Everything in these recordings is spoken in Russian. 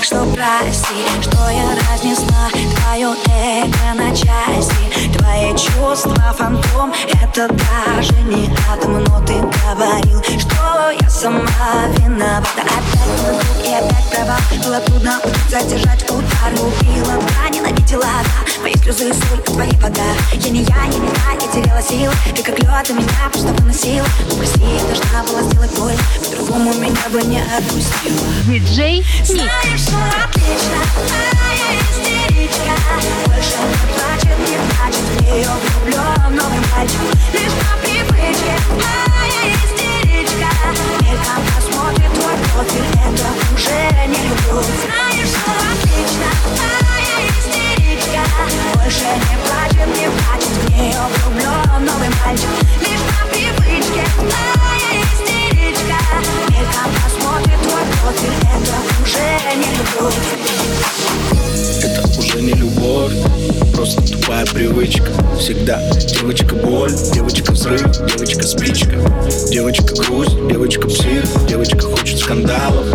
Так что прости, что я слезы, соль, твои вода Я не я, не я, я теряла силы. Ты как лед, ты меня просто выносила Ну прости, я должна была сделать боль. По-другому меня бы не отпустила. Диджей Ник. Знаешь, что отлично, а я истеричка. Больше не плачет, не плачет. В нее влюблен новый мальчик Лишь по привычке, а я истеричка. Мельком посмотрит твой профиль. Это уже не любовь. Знаешь, что отлично, а Это уже не любовь просто тупая привычка. Всегда девочка боль, девочка взрыв, девочка спичка. Девочка грусть, девочка псих, девочка хочет скандалов.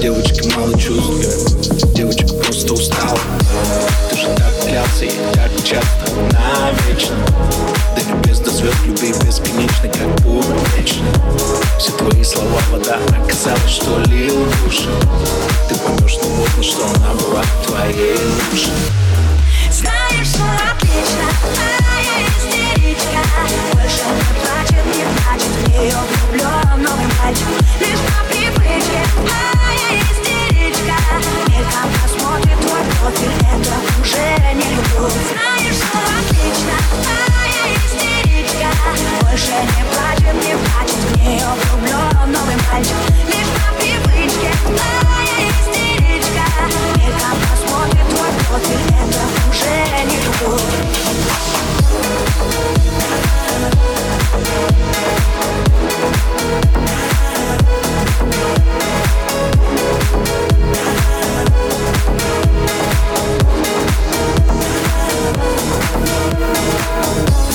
Девочки мало чувств, девочка просто устала. Ты же так ей так часто, навечно До небес, до звезд, любви бесконечно, как будто вечно Все твои слова вода, оказалось, что лил в уши Ты поймешь, но вот что она была твоей лучшей Знаешь, что отлично, а я истеричка. Больше не плачет, не плачет В нее влюблен новый мальчик. Лишь по привычке, а я истеричка Посмотрит твой профиль Это уже не любовь. Знаешь, что отлично, Больше не плачет, не плачет В нее влюблен новый мальчик. Лишь по привычке, а я истеричка. Мельком посмотрит твой профиль Это уже не любовь Запускаю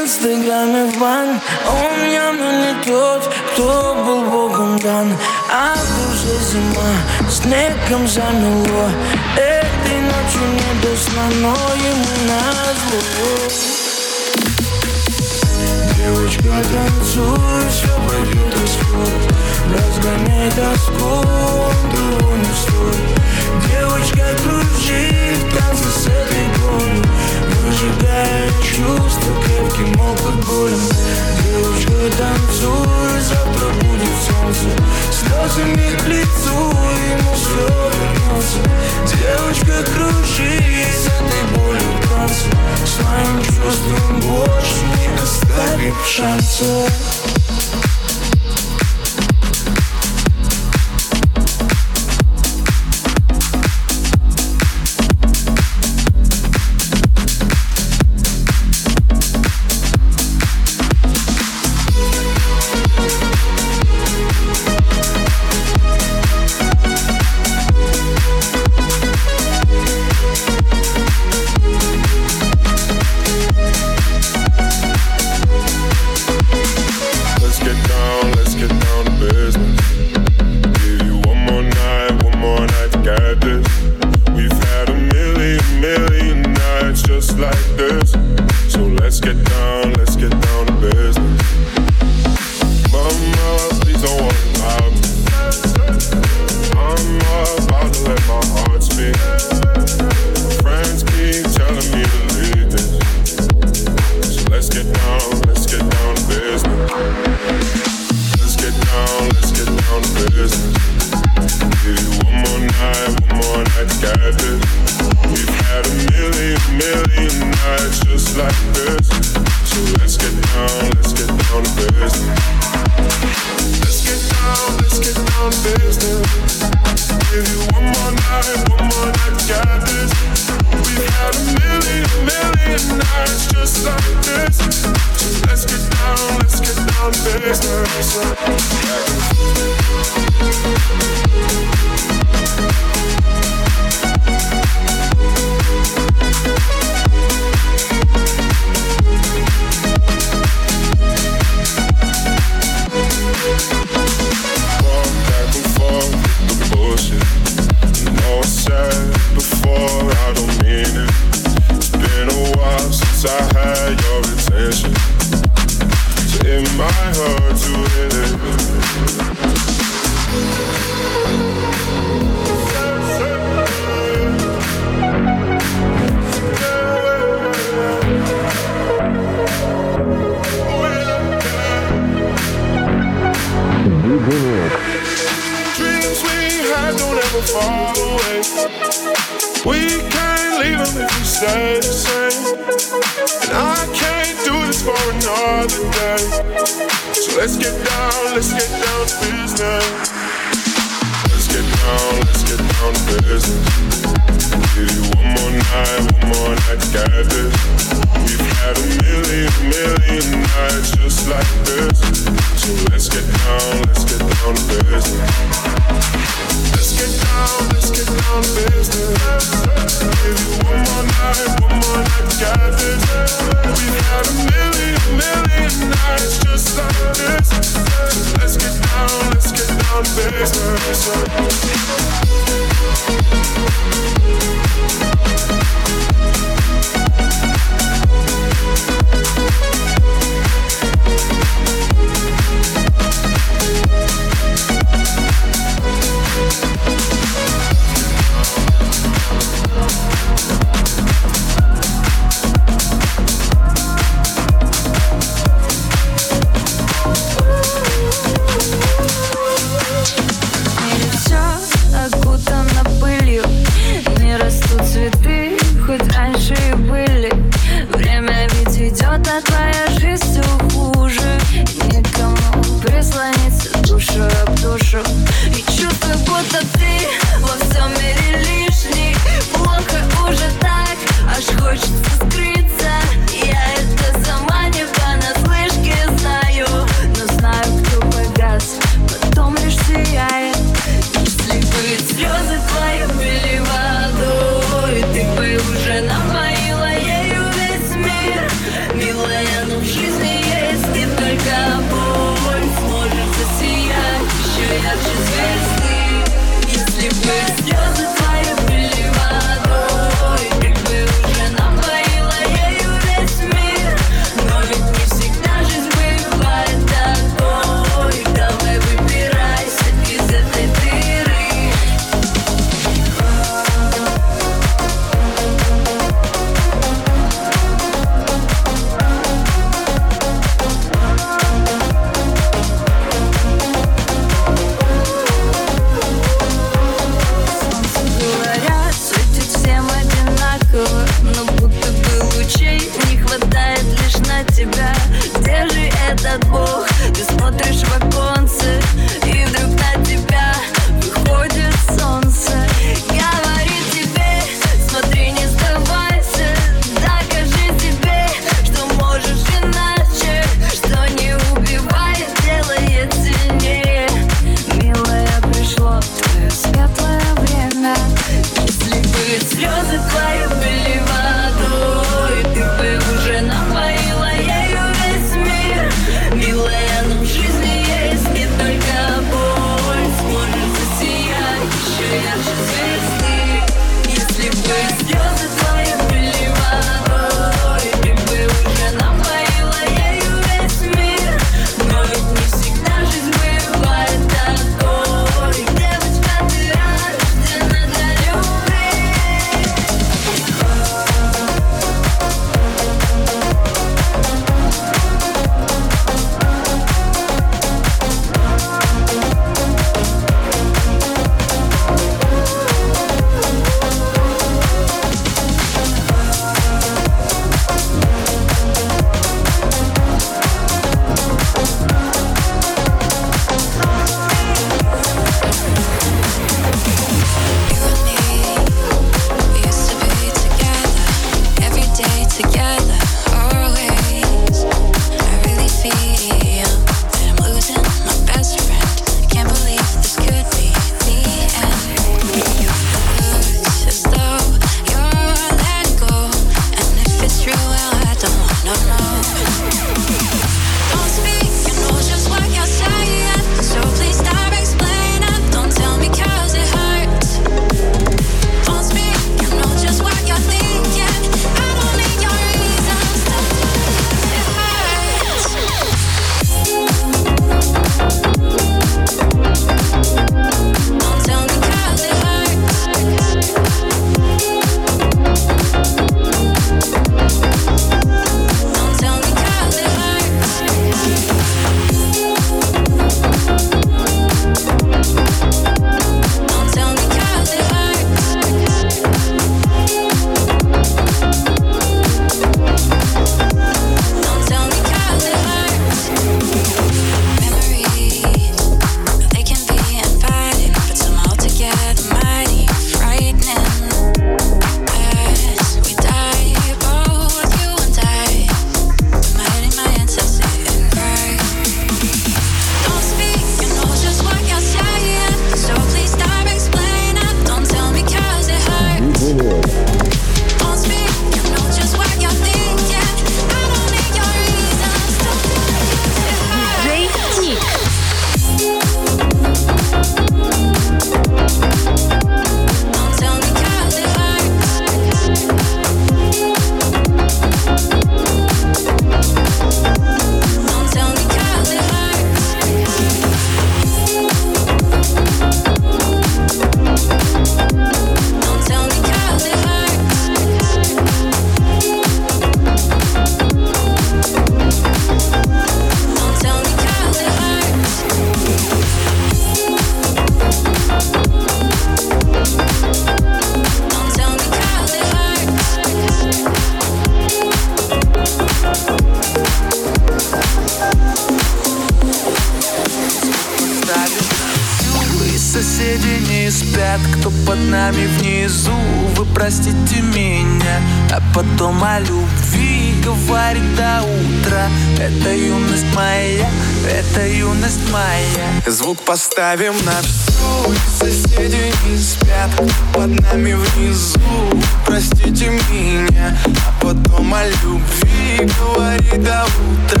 утра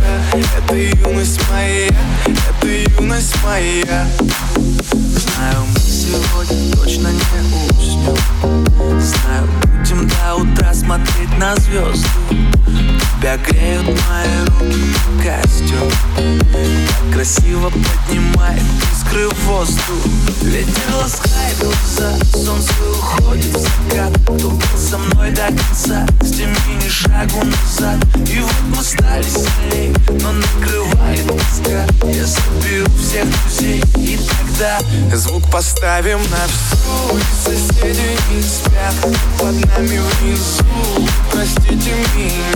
Это юность моя, это юность моя. Знаю, мы сегодня точно не уснем. Знаю, будем до утра смотреть на звезды Тебя греют мои руки и костюм Так красиво поднимает искры в воздух. Ветер ласкает глаза, солнце уходит в закат. Кто был со мной до конца, с теми ни шагу назад. И вот мы стали сильней, но накрывает тоска Я соберу всех друзей и тогда Звук поставим на всю Соседи не спят. Под нами внизу. Простите меня,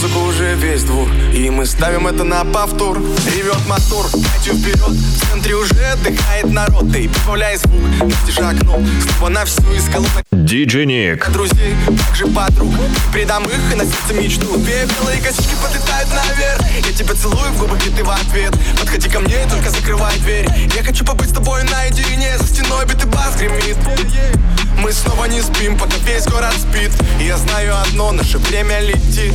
Музыку уже весь двор. И мы ставим это на повтор. Ревет мотор, дайте вперед. В центре уже отдыхает народ. Ты прибавляй звук, настежь окно. Снова на всю из колонок Диджей Ник. друзей, также подруг. Предам их и на сердце мечту. Две белые косички подлетают наверх. Я тебя целую в губы, и ты в ответ. Подходи ко мне только закрывай дверь. Я хочу побыть с тобой наедине. За стеной битый бас гремит. Мы снова не спим, пока весь город спит. Я знаю одно, наше время летит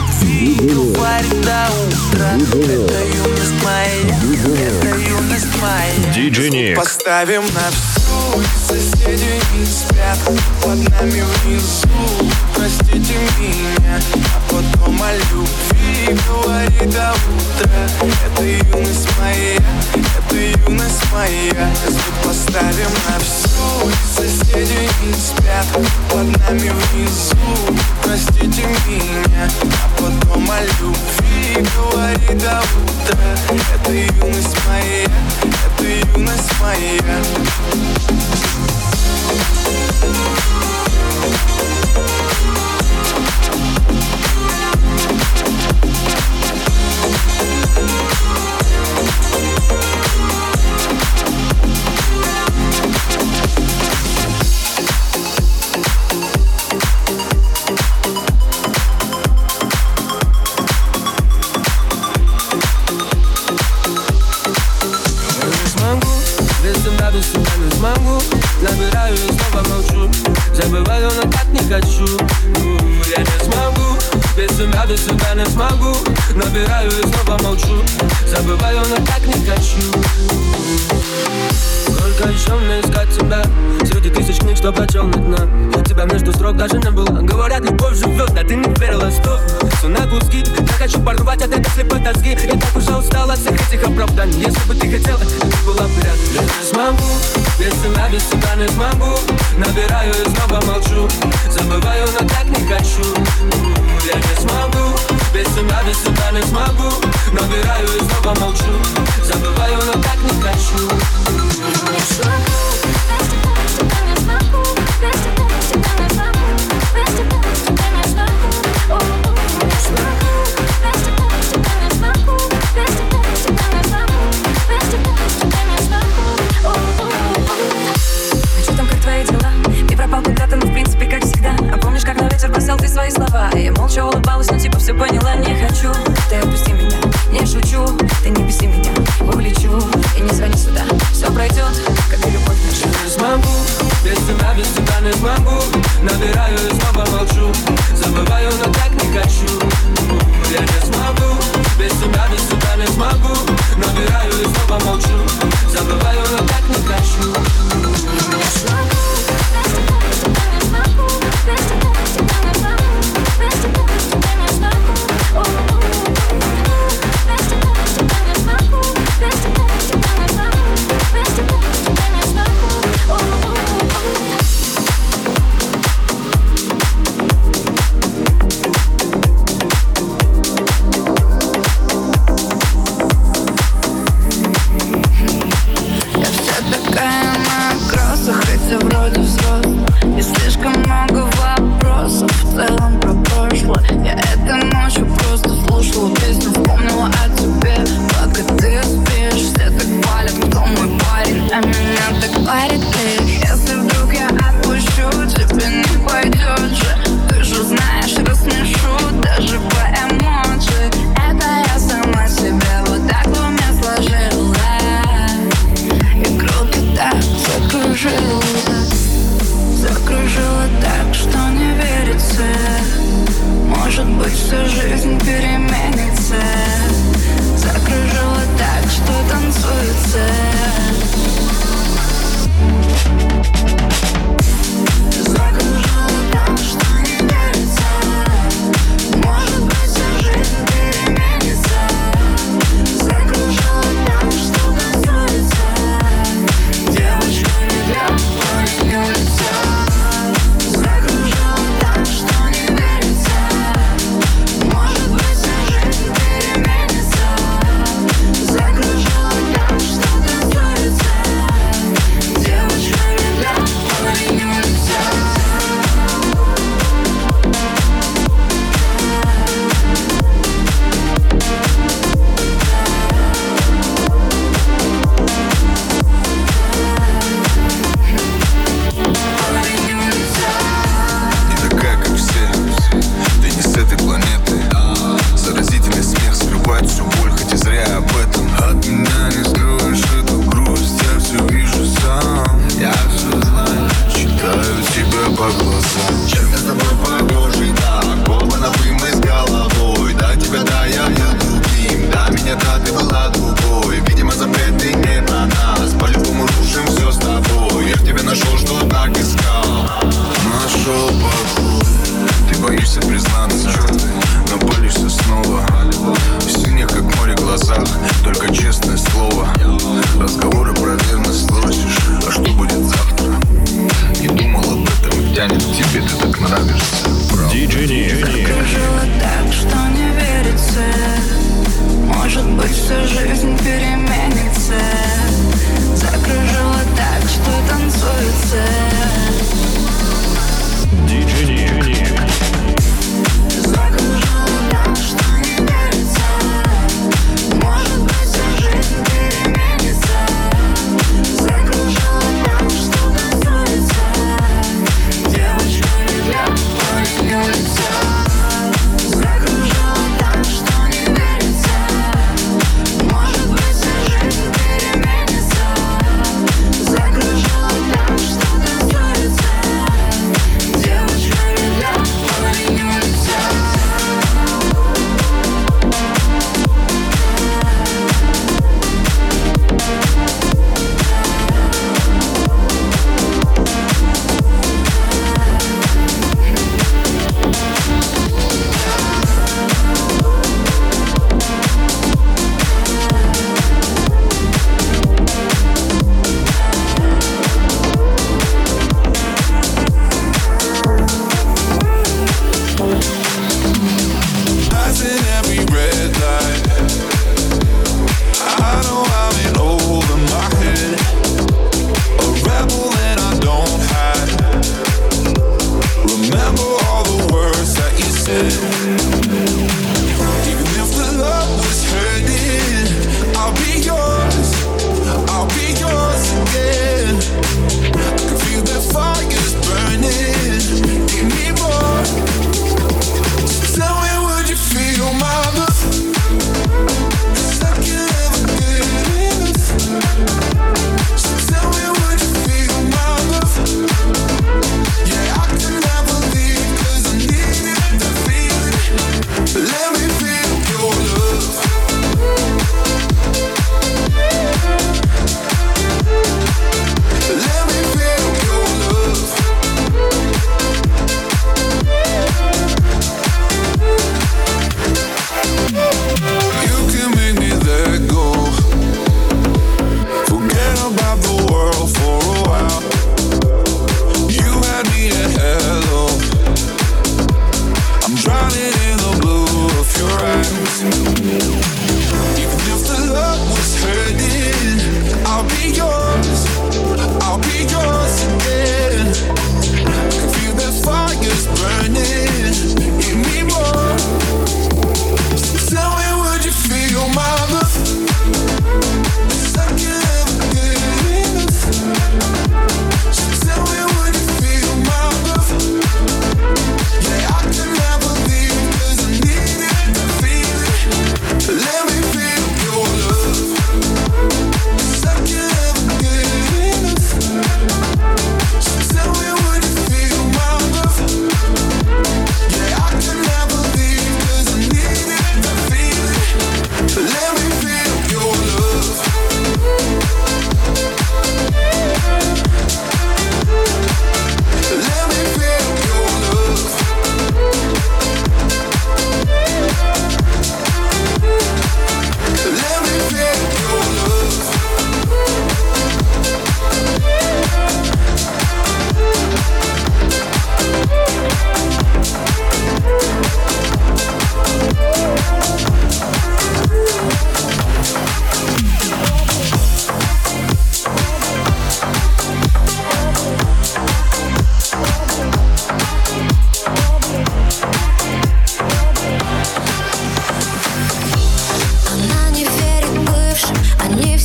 Ник. Поставим на всю Не спят под нами внизу. Простите меня, а потом о любви Говори до утра Это юность моя, это юность моя. Звук поставим на всю Соседи не спят под нами внизу. Простите меня, а потом о любви Говори до утра Это юность моя, это юность моя. не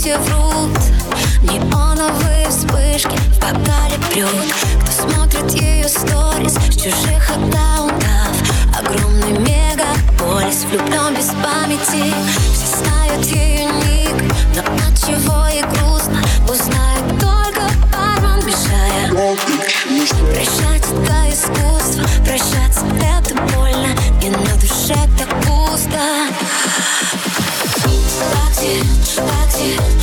все врут Неоновые вспышки в бокале прют Кто смотрит ее сторис с чужих аккаунтов? Огромный мегаполис влюблен без памяти. Все знают ее ник, но от чего ей грустно? Узнает только парман мешая Прощать это искусство, прощаться это больно. И на душе так пусто. Такси, такси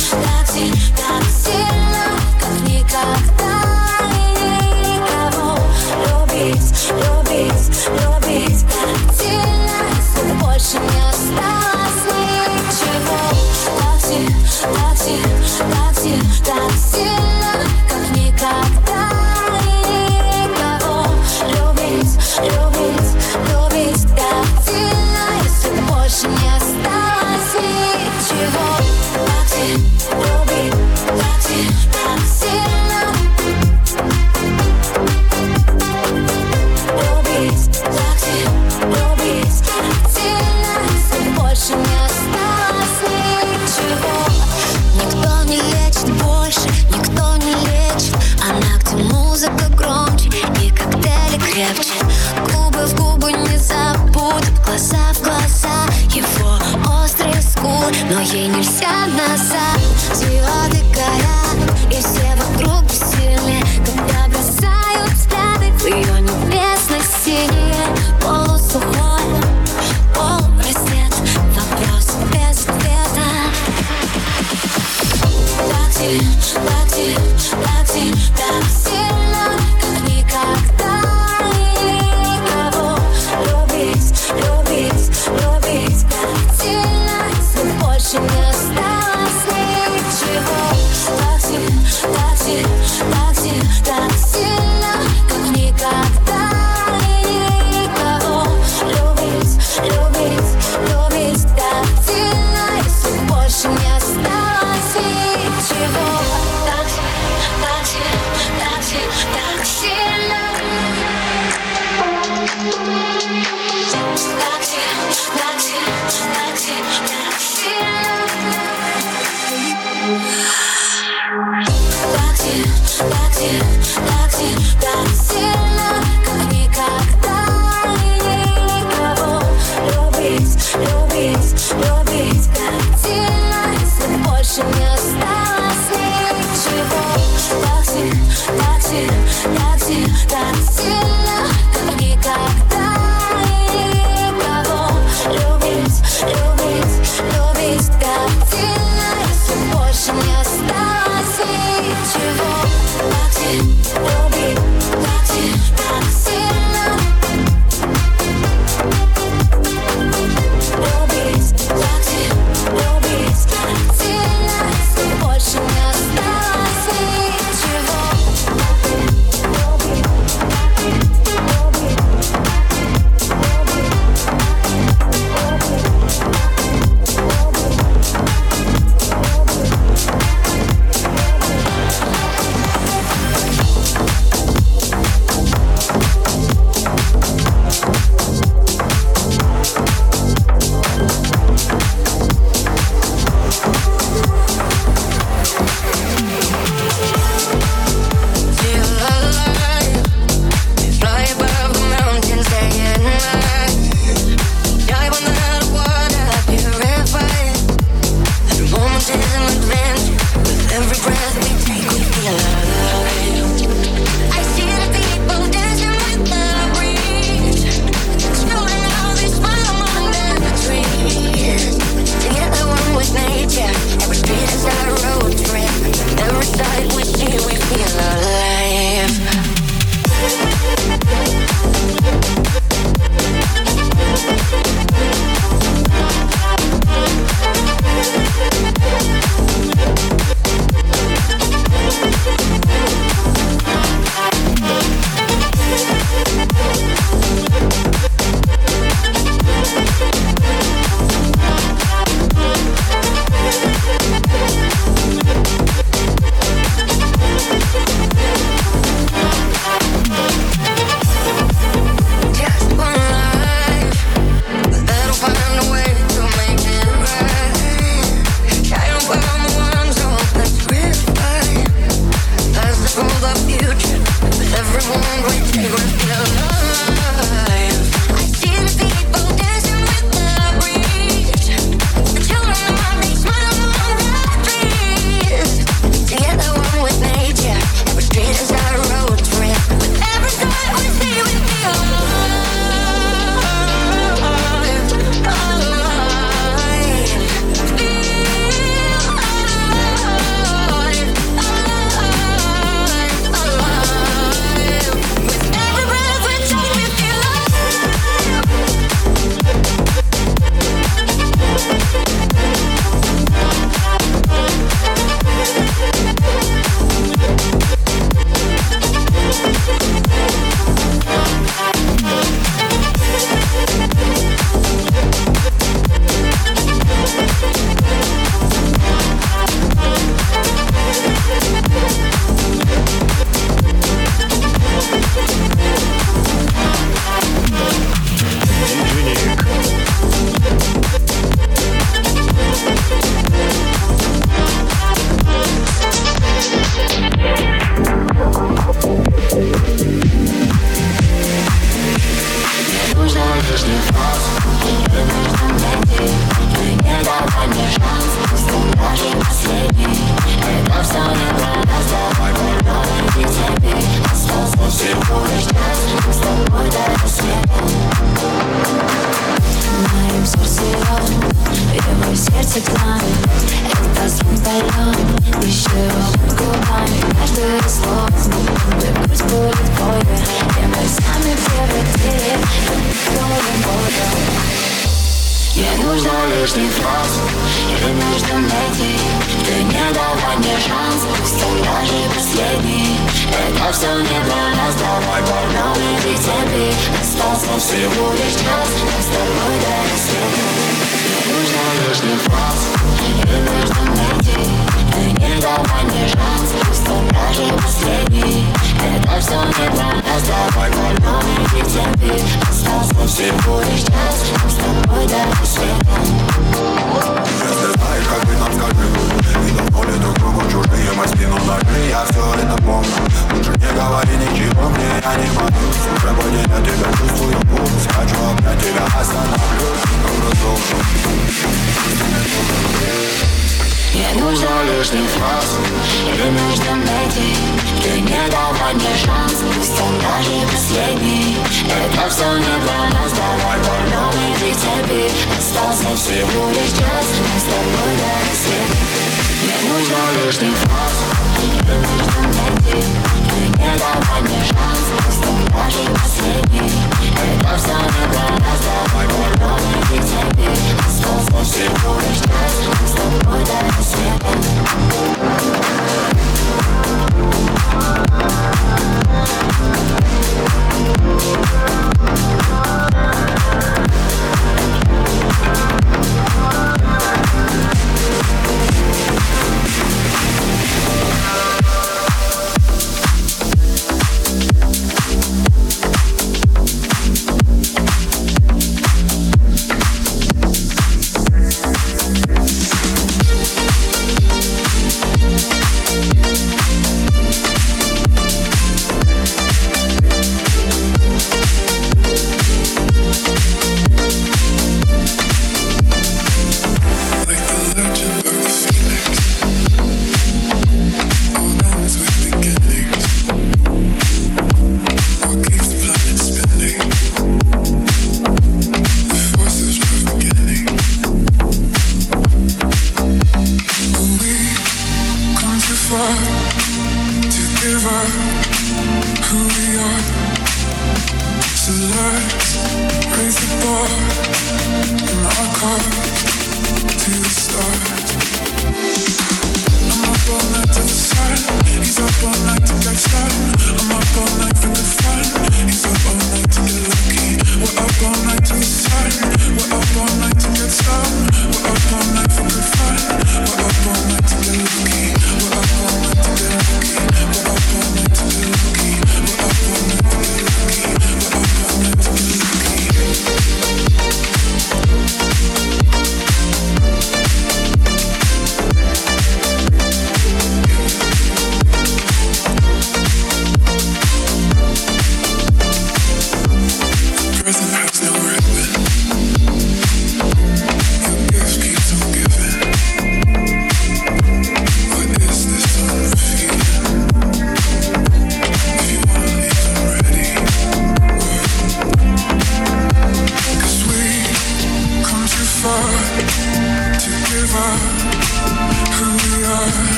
Но ей нельзя назад. Звезды горят, и все вокруг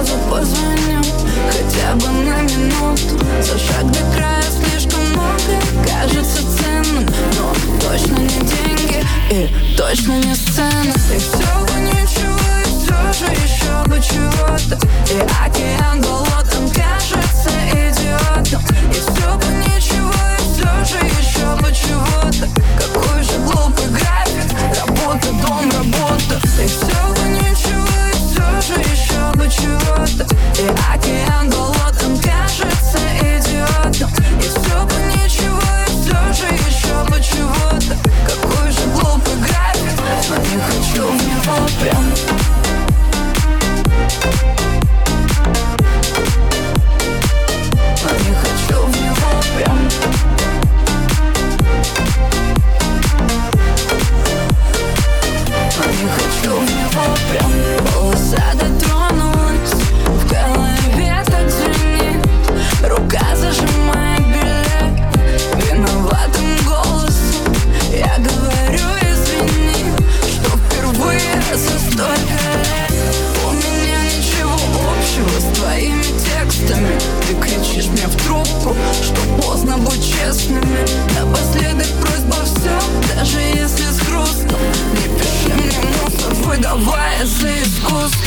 сразу позвоню Хотя бы на минуту. За шаг до края слишком много Кажется ценным, но точно не деньги И точно не сцена. И все бы ничего, и все же еще бы чего-то. И океан болотом кажется идиотом. И все бы ничего, и все же еще бы чего-то. Какой же глупый график Работа, дом, работа. И все бы ничего, и все же еще бы чего-то И океан болотом кажется идиотом. И все бы ничего, и все же еще бы чего-то Какой же глупый график. Но не хочу в него прям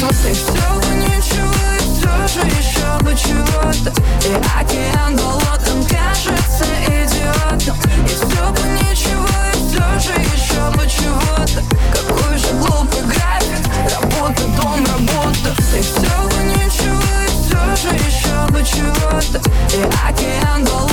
и все ничего и все еще бы чего-то. И океан болотом кажется идиотом И все бы ничего и все еще бы чего-то. Какой же глупый график Работа, дом, работа. И все бы ничего и все еще бы чего-то. И океан болотом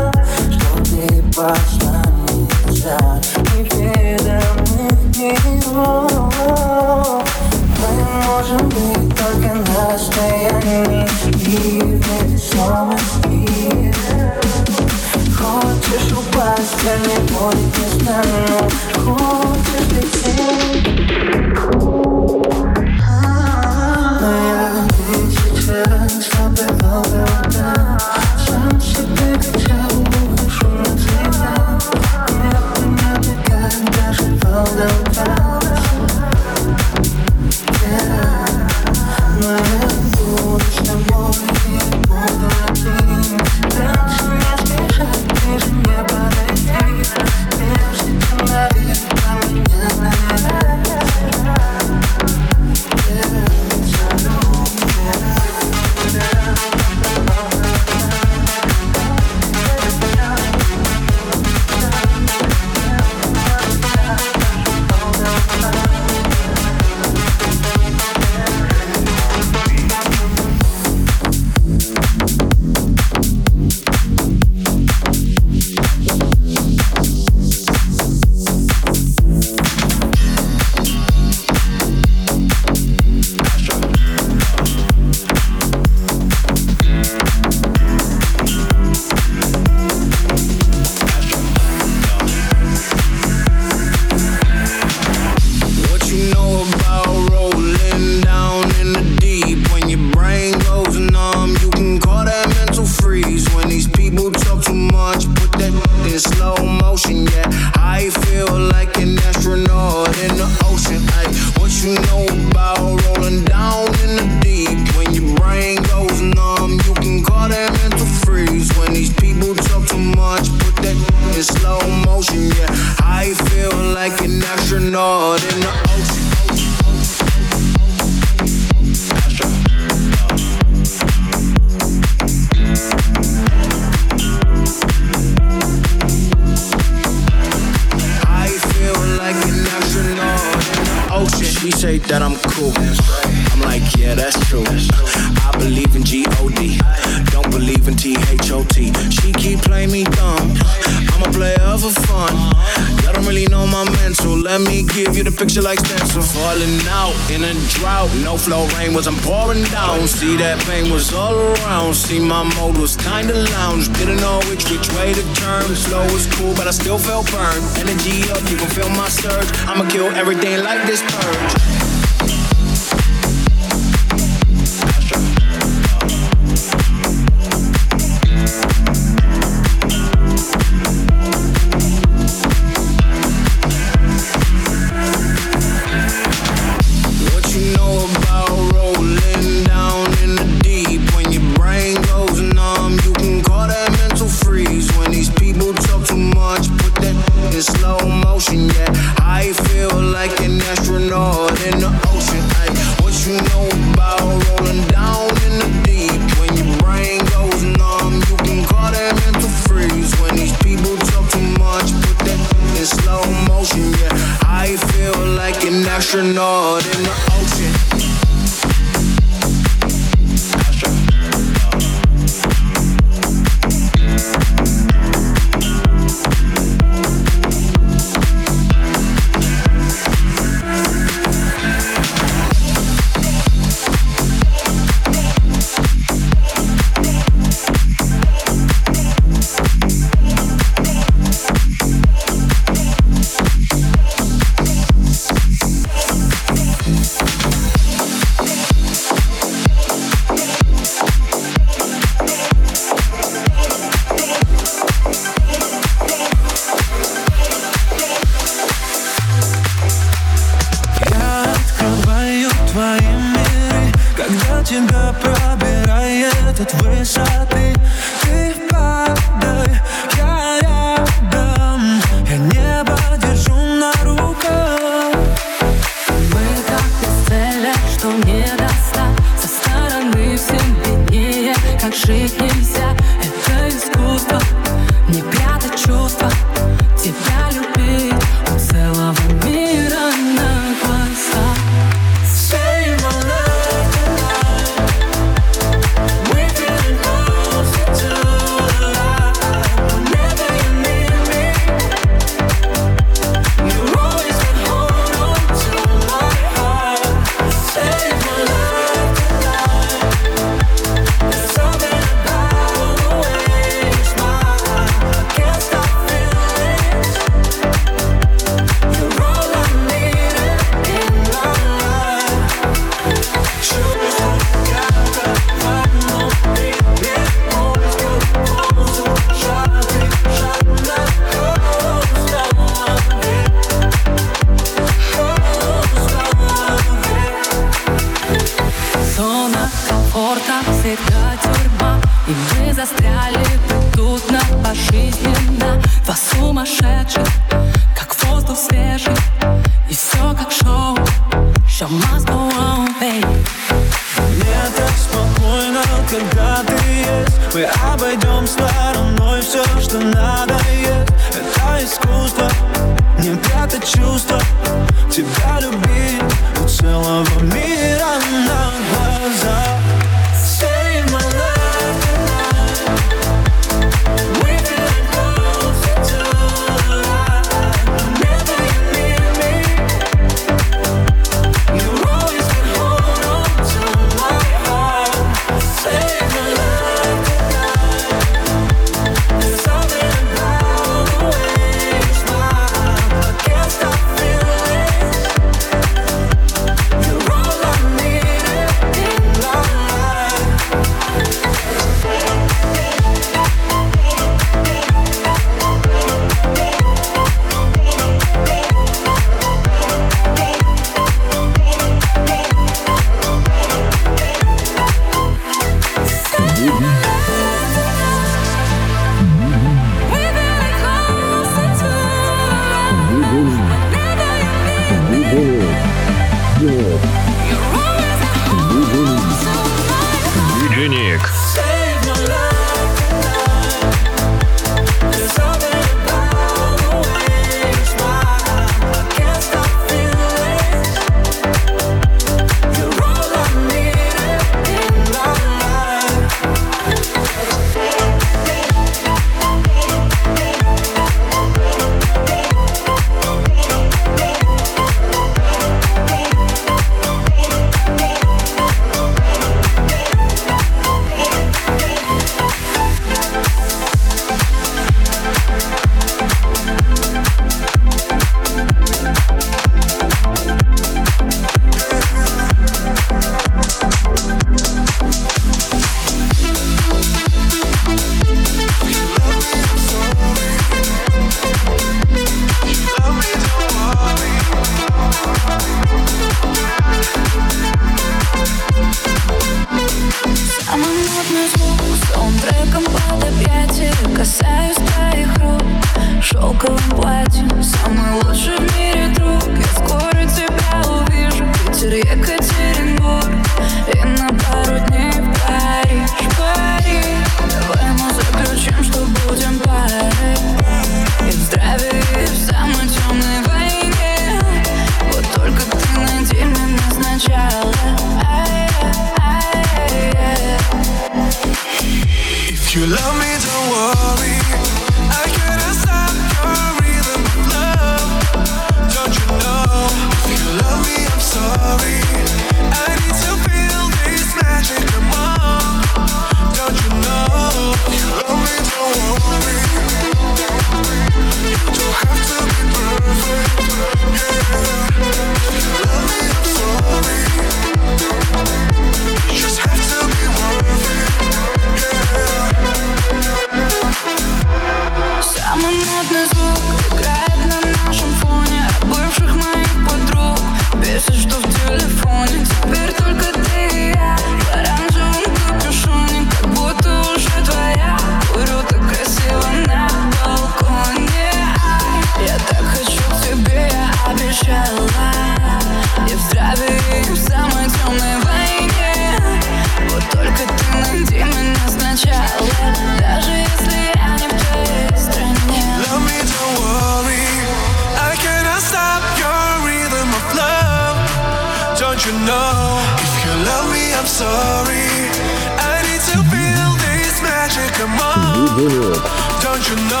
Rhythm of love. Don't you know?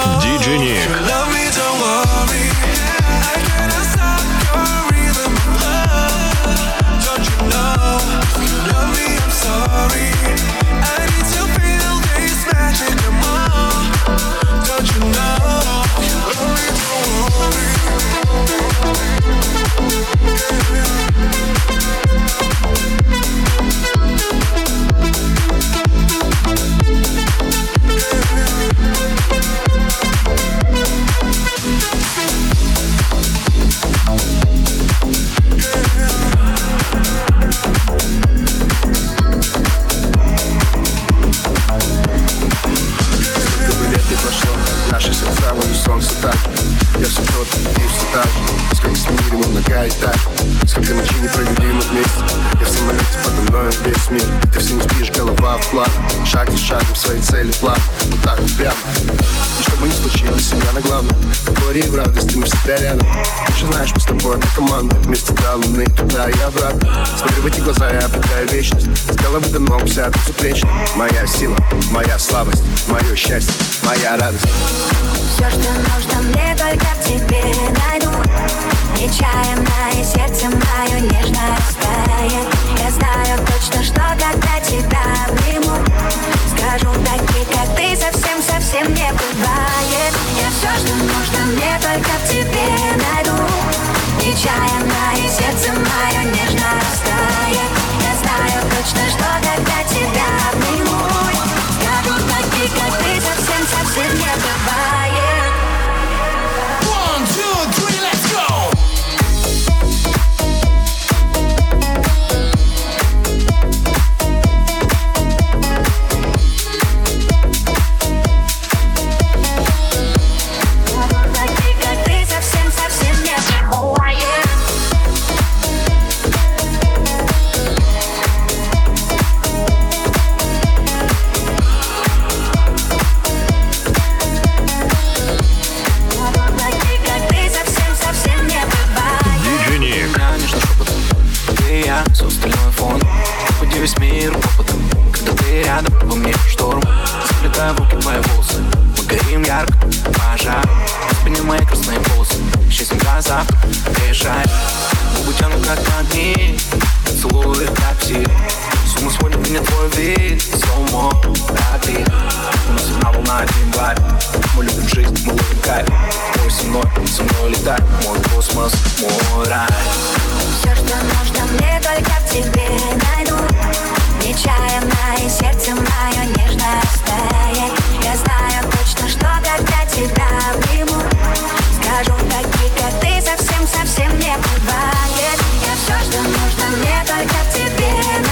Мир. Ты все не спишь, голова в план Шаг за шагом своей цели план Вот так вот прямо И чтобы не случилось, семья на главном. В горе и в радости мы всегда рядом. Ты же знаешь, мы с тобой одна команда. Вместе до луны, туда и обратно. Смотрю в эти глаза, я обретаю вечность. С головы до ног вся безупречна Моя сила, моя слабость Мое счастье, моя радость. Все, что нужно мне, только в тебе найду Нечаянно и сердце мое нежно растает. Я знаю точно, что когда тебя обниму Скажу такие, как ты, совсем-совсем не бывает. Я все, что нужно мне, только в тебе найду. Нечаянно и сердце мое нежно растает. Я знаю точно, что когда тебя обниму Скажу такие, как ты, совсем-совсем не бывает Завтра, приезжай Губы тянут как огни Поцелуй как пси С ума сводит меня твой вид Слоумо, ради У нас одна волна, один вайб Мы любим жизнь, мы ловим кайф. Мой со мной, со мной летай Мой космос, мой рай. Все, что нужно мне, только в тебе найду. Нечаянно и сердце мое нежно растает Я знаю точно, что когда тебя обниму Скажу такие, как ты, совсем-совсем не бывает. Я все, что нужно мне, только тебе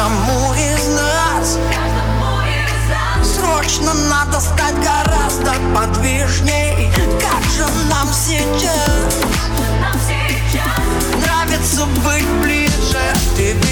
каждому из нас? Срочно надо стать гораздо подвижней. Как же нам сейчас? Нравится быть ближе, ты видишь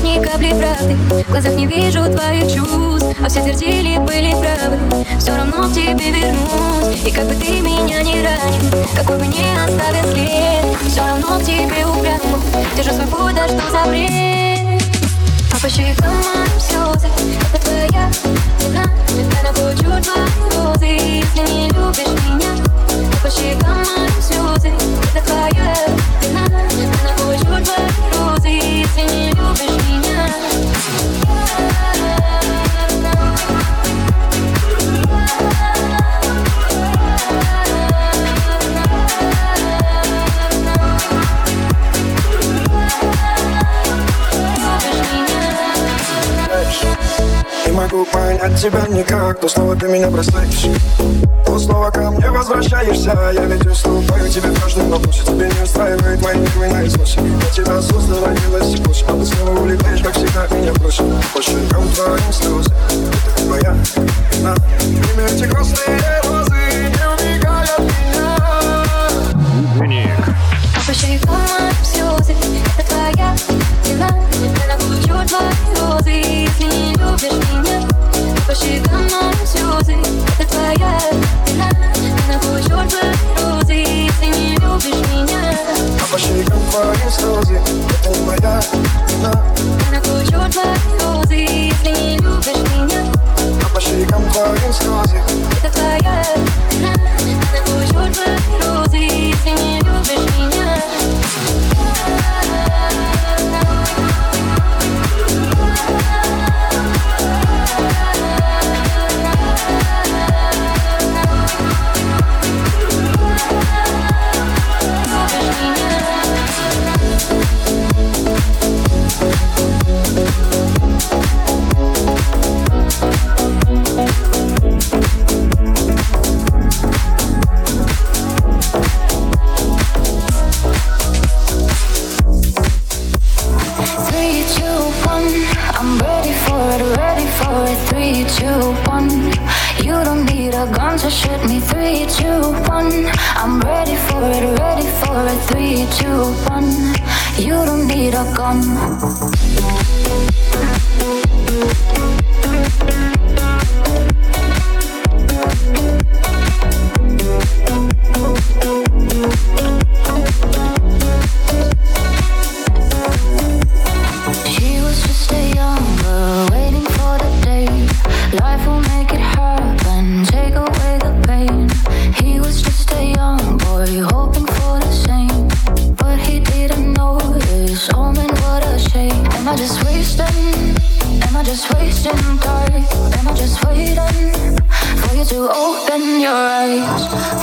глазах ни капли правды В глазах не вижу твоих чувств А все твердили, были правы. Все равно к тебе вернусь И как бы ты меня не ранил Какой бы не оставил след Все равно к тебе упряму Держу свой даже что за бред. А по щекам мои слезы Это твоя цена Я нахочу твои розы Если не любишь меня. А По щекам мои слезы Это твоя цена Я нахочу твои тебя никак, то снова ты меня бросаешь. То снова ко мне возвращаешься. Я ведь уступаю тебе в каждом вопросе Тебе не устраивает мои нервы наизусть Я тебя создала делась пусть А ты снова улетаешь, как всегда меня бросишь. По щекам твоим слезы Это твоя вина. Время этих красные розы Не убегай от меня. Ник. По щекам слезы Это твоя вина Я накручу твои розы Если не любишь меня. По щекам мои слезы Это твоя вина. Ты напущешь твои розы Если не любишь меня. А по щекам твои слезы Это моя вина. Ты напущешь твои розы Если не любишь меня. А по щекам твои слезы Это твоя вина. Ты напущешь твои розы Если не любишь меня был you run, you don't need a gun. in your eyes.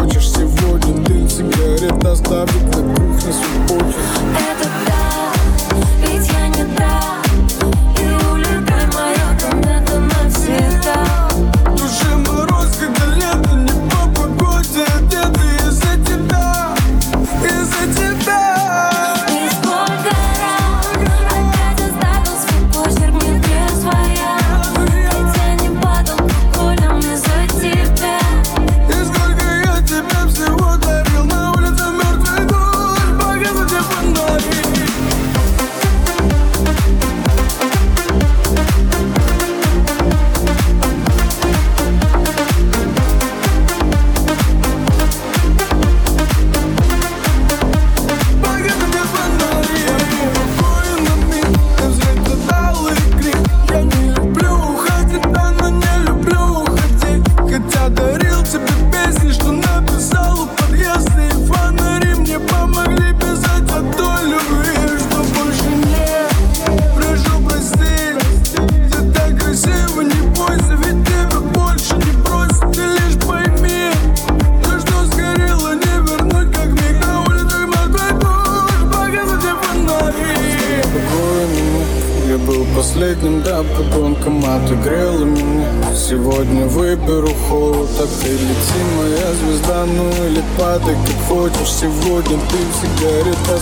хочешь сегодня Дым сигарет оставить на кухне субботе Это да, ведь я не прав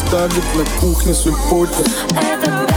сигарет оставит на кухне свой потер